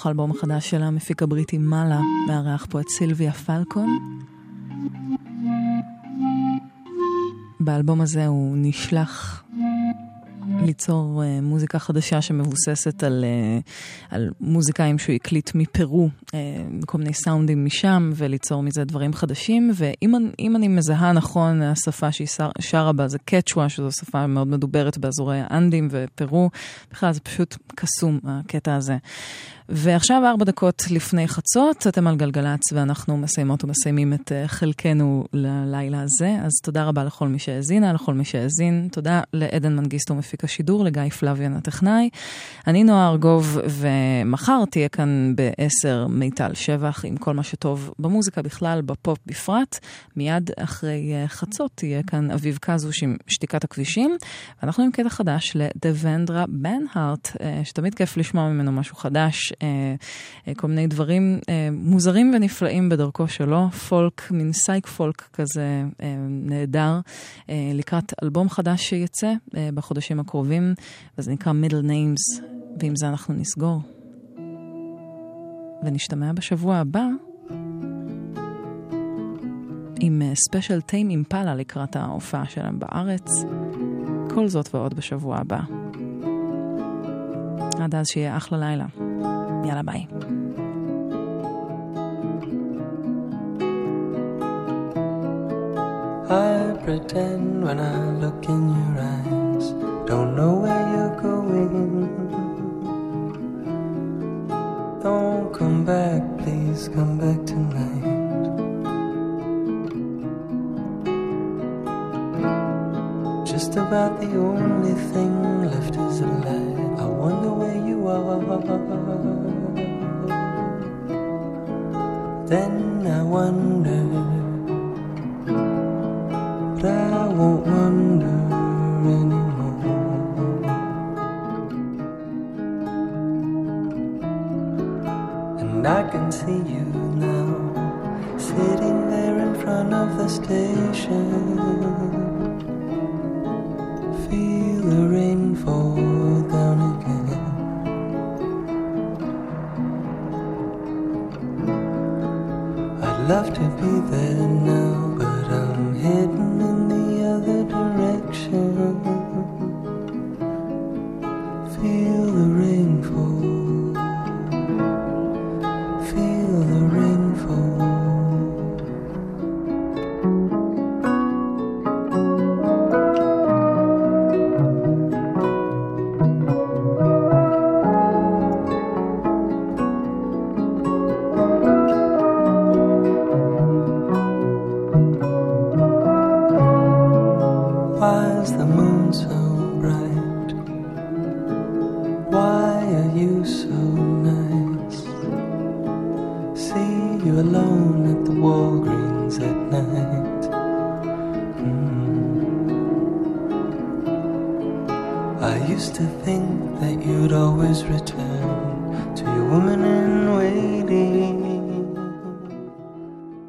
מתוך האלבום החדש של המפיק הבריטי מאלה, מארח פה את סילביה פלקון. באלבום הזה הוא נשלח ליצור uh, מוזיקה חדשה שמבוססת על, uh, על מוזיקאים שהוא הקליט מפרו, uh, כל מיני סאונדים משם, וליצור מזה דברים חדשים. ואם אני מזהה נכון, השפה שהיא שרה בה זה קצ'ווה, שזו שפה מאוד מדוברת באזורי האנדים ופרו. בכלל זה פשוט קסום, הקטע הזה. ועכשיו ארבע דקות לפני חצות, אתם על גלגלצ ואנחנו מסיימות ומסיימים את חלקנו ללילה הזה. אז תודה רבה לכל מי שהאזינה, לכל מי שהאזין. תודה לעדן מנגיסטו מפיק השידור, לגיא פלוויאן הטכנאי. אני נועה ארגוב, ומחר תהיה כאן בעשר מיטל שבח עם כל מה שטוב במוזיקה בכלל, בפופ בפרט. מיד אחרי אה, חצות תהיה כאן אביב קזוש עם שתיקת הכבישים. ואנחנו עם קטע חדש לדוונדרה בנהארט, אה, שתמיד כיף לשמוע ממנו משהו חדש. אה, כל מיני דברים מוזרים ונפלאים בדרכו שלו, פולק, מין סייק פולק כזה נהדר, לקראת אלבום חדש שיצא בחודשים הקרובים, וזה נקרא Middle Names, ועם זה אנחנו נסגור. ונשתמע בשבוע הבא. עם ספיישל טיים אימפלה לקראת ההופעה שלהם בארץ. כל זאת ועוד בשבוע הבא. עד אז שיהיה אחלה לילה. יאללה ביי. I pretend when I look in your eyes, don't know where you're going. Don't come back, please come back tonight. Just about the only thing left is a light. I wonder where you are. Then I wonder, but I won't wonder anymore. And I can see you now, sitting there in front of the station. Feel the rain fall down again. I'd love to be there now,